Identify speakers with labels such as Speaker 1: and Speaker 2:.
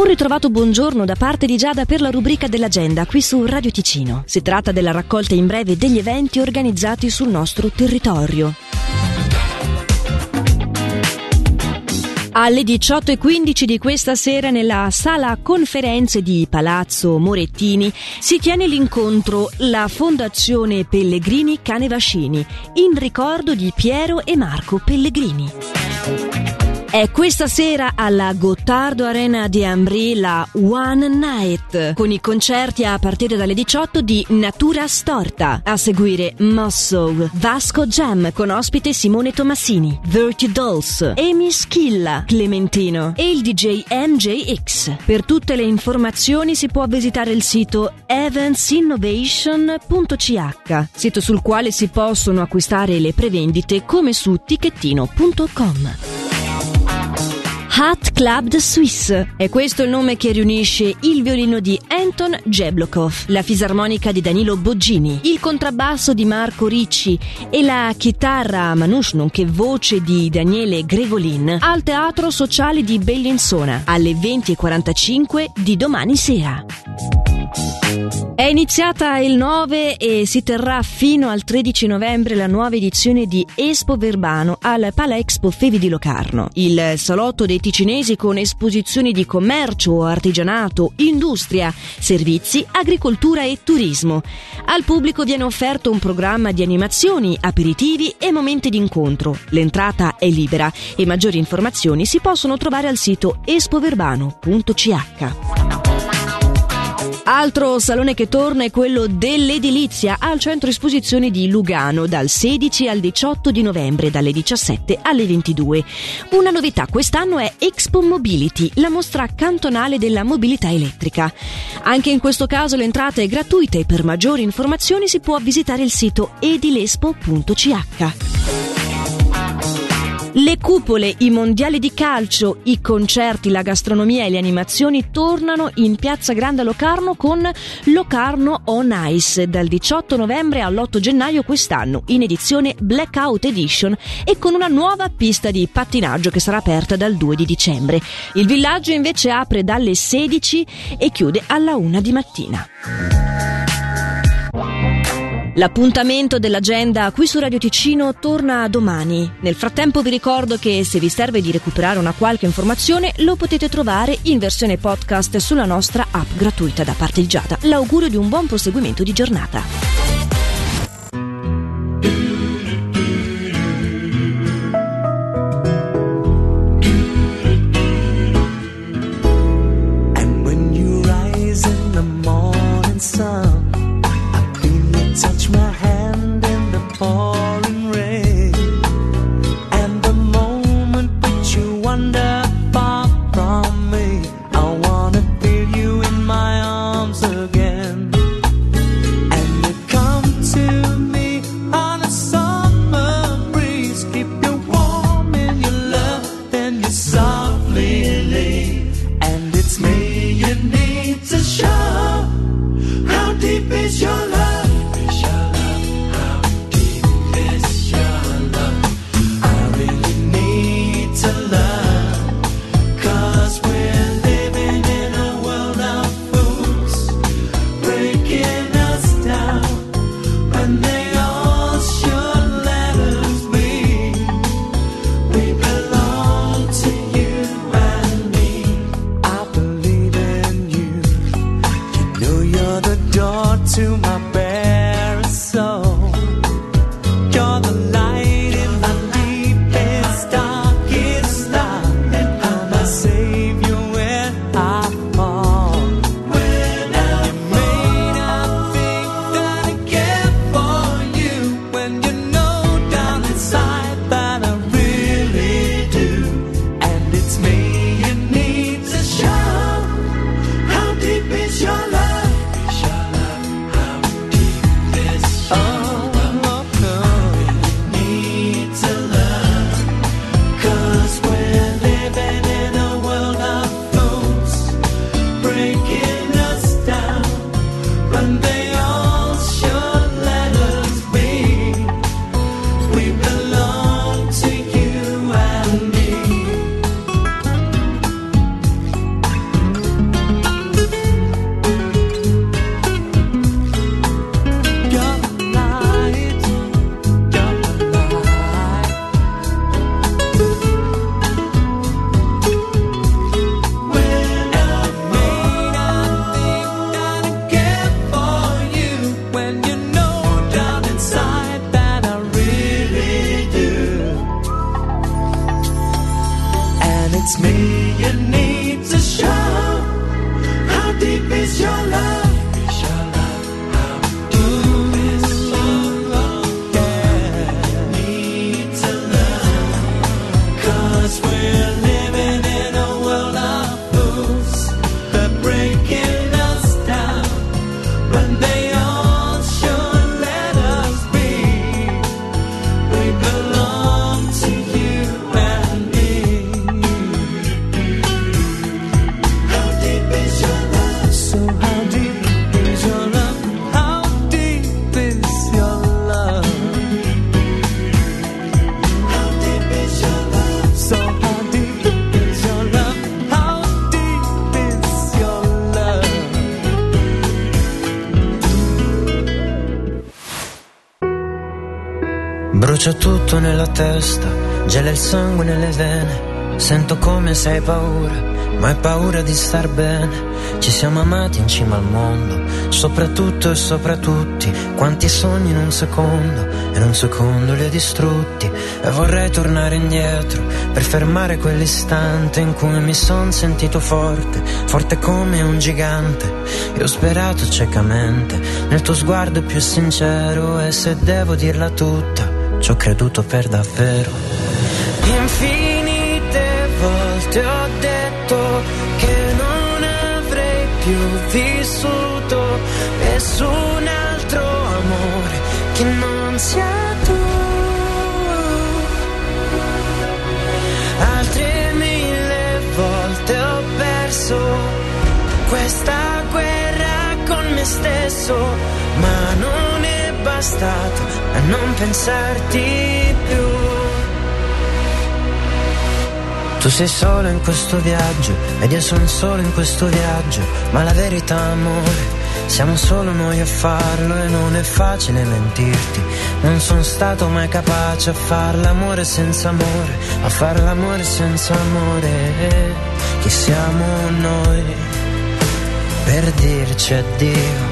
Speaker 1: Un ritrovato buongiorno da parte di Giada per la rubrica dell'agenda qui su Radio Ticino. Si tratta della raccolta in breve degli eventi organizzati sul nostro territorio. Alle 18.15 di questa sera nella sala conferenze di Palazzo Morettini si tiene l'incontro La Fondazione Pellegrini Canevascini in ricordo di Piero e Marco Pellegrini. È questa sera alla Gottardo Arena di Ambri la One Night, con i concerti a partire dalle 18 di Natura Storta. A seguire Muscle, Vasco Jam con ospite Simone Tomassini, Virtue Dolls, Amy Schilla, Clementino e il DJ MJX. Per tutte le informazioni si può visitare il sito evansinnovation.ch, sito sul quale si possono acquistare le prevendite come su ticchettino.com. Hat Club de Suisse. È questo il nome che riunisce il violino di Anton Jeblokov, la fisarmonica di Danilo Boggini, il contrabbasso di Marco Ricci e la chitarra Manouche nonché voce di Daniele Gregolin al Teatro Sociale di Bellinzona alle 20.45 di domani sera. È iniziata il 9 e si terrà fino al 13 novembre la nuova edizione di Espo Verbano al Pala Expo Fevi di Locarno. Il salotto dei ticinesi con esposizioni di commercio, artigianato, industria, servizi, agricoltura e turismo. Al pubblico viene offerto un programma di animazioni, aperitivi e momenti d'incontro. L'entrata è libera e maggiori informazioni si possono trovare al sito espoverbano.ch. Altro salone che torna è quello dell'edilizia al centro esposizioni di Lugano dal 16 al 18 di novembre dalle 17 alle 22. Una novità quest'anno è Expo Mobility, la mostra cantonale della mobilità elettrica. Anche in questo caso l'entrata è gratuita e per maggiori informazioni si può visitare il sito edilespo.ch. Le cupole, i mondiali di calcio, i concerti, la gastronomia e le animazioni tornano in Piazza Grande Locarno con Locarno On Ice dal 18 novembre all'8 gennaio quest'anno in edizione Blackout Edition e con una nuova pista di pattinaggio che sarà aperta dal 2 di dicembre. Il villaggio invece apre dalle 16 e chiude alla 1 di mattina. L'appuntamento dell'agenda qui su Radio Ticino torna domani. Nel frattempo vi ricordo che se vi serve di recuperare una qualche informazione lo potete trovare in versione podcast sulla nostra app gratuita da parte di Giada. L'augurio di un buon proseguimento di giornata.
Speaker 2: wonder It's me you need to show.
Speaker 3: Brucia tutto nella testa, gela il sangue nelle vene. Sento come se hai paura, ma hai paura di star bene. Ci siamo amati in cima al mondo, soprattutto e sopra tutti. Quanti sogni in un secondo, e in un secondo li hai distrutti. E vorrei tornare indietro per fermare quell'istante in cui mi son sentito forte, forte come un gigante. E ho sperato ciecamente nel tuo sguardo più sincero. E se devo dirla tutta ci ho creduto per davvero. Infinite volte ho detto che non avrei più vissuto nessun altro amore che non sia tu. Altre mille volte ho perso questa guerra con me stesso, bastato a non pensarti più. Tu sei solo in questo viaggio ed io sono solo in questo viaggio, ma la verità amore, siamo solo noi a farlo e non è facile mentirti. Non sono stato mai capace a far l'amore senza amore, a far l'amore senza amore. Chi siamo noi per dirci addio?